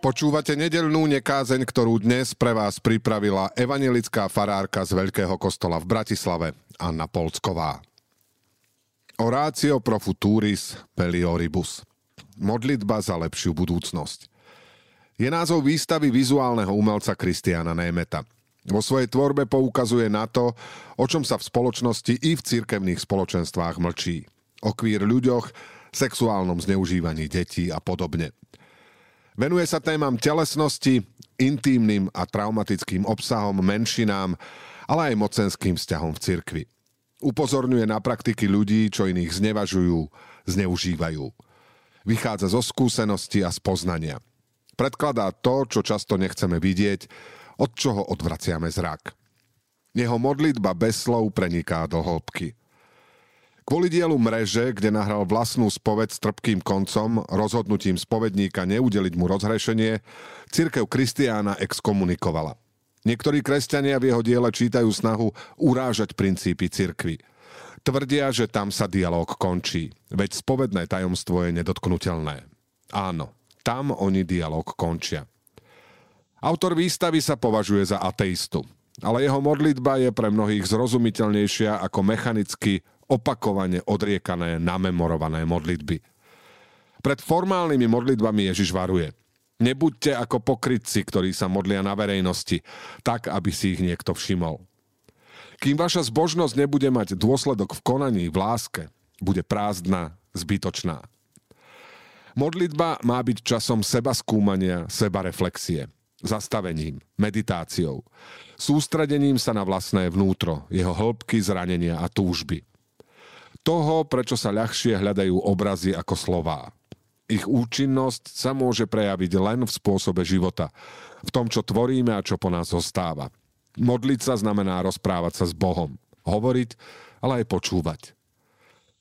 Počúvate nedelnú nekázeň, ktorú dnes pre vás pripravila evanelická farárka z Veľkého kostola v Bratislave, Anna Polcková. Orácio pro futuris pelioribus. Modlitba za lepšiu budúcnosť. Je názov výstavy vizuálneho umelca Kristiana Németa. Vo svojej tvorbe poukazuje na to, o čom sa v spoločnosti i v cirkevných spoločenstvách mlčí. O kvír ľuďoch, sexuálnom zneužívaní detí a podobne. Venuje sa témam telesnosti, intímnym a traumatickým obsahom, menšinám, ale aj mocenským vzťahom v cirkvi. Upozorňuje na praktiky ľudí, čo iných znevažujú, zneužívajú. Vychádza zo skúsenosti a z poznania. Predkladá to, čo často nechceme vidieť, od čoho odvraciame zrak. Jeho modlitba bez slov preniká do hĺbky. Kvôli dielu mreže, kde nahral vlastnú spoved s trpkým koncom, rozhodnutím spovedníka neudeliť mu rozhrešenie, církev Kristiána exkomunikovala. Niektorí kresťania v jeho diele čítajú snahu urážať princípy cirkvy. Tvrdia, že tam sa dialog končí, veď spovedné tajomstvo je nedotknutelné. Áno, tam oni dialog končia. Autor výstavy sa považuje za ateistu, ale jeho modlitba je pre mnohých zrozumiteľnejšia ako mechanicky opakovane odriekané, namemorované modlitby. Pred formálnymi modlitbami Ježiš varuje – Nebuďte ako pokrytci, ktorí sa modlia na verejnosti, tak, aby si ich niekto všimol. Kým vaša zbožnosť nebude mať dôsledok v konaní, v láske, bude prázdna, zbytočná. Modlitba má byť časom seba skúmania, seba reflexie, zastavením, meditáciou, sústredením sa na vlastné vnútro, jeho hĺbky, zranenia a túžby. Toho, prečo sa ľahšie hľadajú obrazy ako slová. Ich účinnosť sa môže prejaviť len v spôsobe života, v tom, čo tvoríme a čo po nás zostáva. Modliť sa znamená rozprávať sa s Bohom, hovoriť, ale aj počúvať.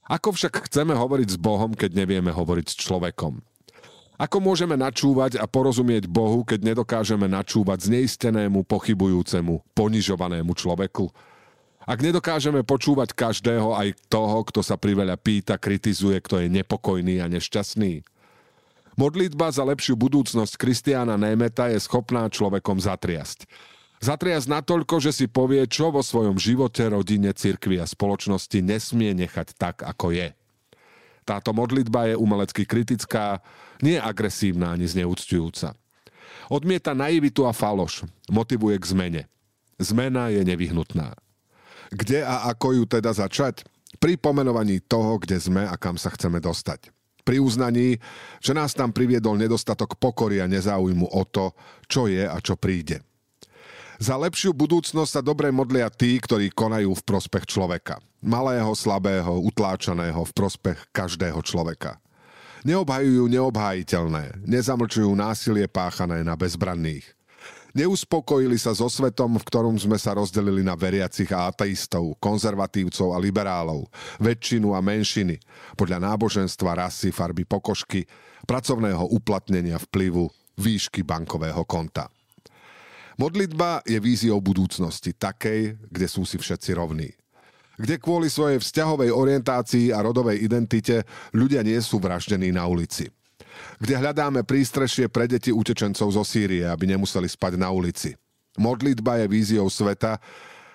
Ako však chceme hovoriť s Bohom, keď nevieme hovoriť s človekom? Ako môžeme načúvať a porozumieť Bohu, keď nedokážeme načúvať zneistenému, pochybujúcemu, ponižovanému človeku? Ak nedokážeme počúvať každého, aj toho, kto sa priveľa pýta, kritizuje, kto je nepokojný a nešťastný? Modlitba za lepšiu budúcnosť Kristiána Németa je schopná človekom zatriasť. Zatriasť natoľko, že si povie, čo vo svojom živote, rodine, cirkvi a spoločnosti nesmie nechať tak, ako je. Táto modlitba je umelecky kritická, nie agresívna ani zneúctujúca. Odmieta naivitu a faloš, motivuje k zmene. Zmena je nevyhnutná. Kde a ako ju teda začať? Pri pomenovaní toho, kde sme a kam sa chceme dostať pri uznaní, že nás tam priviedol nedostatok pokory a nezáujmu o to, čo je a čo príde. Za lepšiu budúcnosť sa dobre modlia tí, ktorí konajú v prospech človeka. Malého, slabého, utláčaného v prospech každého človeka. Neobhajujú neobhájiteľné, nezamlčujú násilie páchané na bezbranných. Neuspokojili sa so svetom, v ktorom sme sa rozdelili na veriacich a ateistov, konzervatívcov a liberálov, väčšinu a menšiny, podľa náboženstva, rasy, farby pokožky, pracovného uplatnenia vplyvu, výšky bankového konta. Modlitba je víziou budúcnosti, takej, kde sú si všetci rovní. Kde kvôli svojej vzťahovej orientácii a rodovej identite ľudia nie sú vraždení na ulici kde hľadáme prístrešie pre deti utečencov zo Sýrie, aby nemuseli spať na ulici. Modlitba je víziou sveta,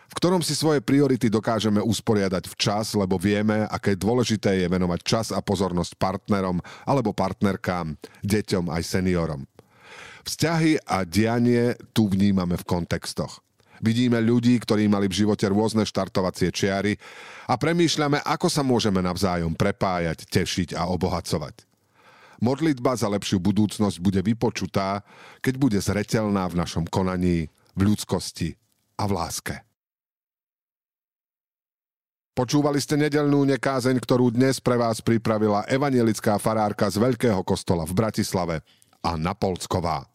v ktorom si svoje priority dokážeme usporiadať včas, lebo vieme, aké dôležité je venovať čas a pozornosť partnerom alebo partnerkám, deťom aj seniorom. Vzťahy a dianie tu vnímame v kontextoch. Vidíme ľudí, ktorí mali v živote rôzne štartovacie čiary a premýšľame, ako sa môžeme navzájom prepájať, tešiť a obohacovať. Modlitba za lepšiu budúcnosť bude vypočutá, keď bude zretelná v našom konaní, v ľudskosti a v láske. Počúvali ste nedelnú nekázeň, ktorú dnes pre vás pripravila evanielická farárka z Veľkého kostola v Bratislave, Anna Polcková.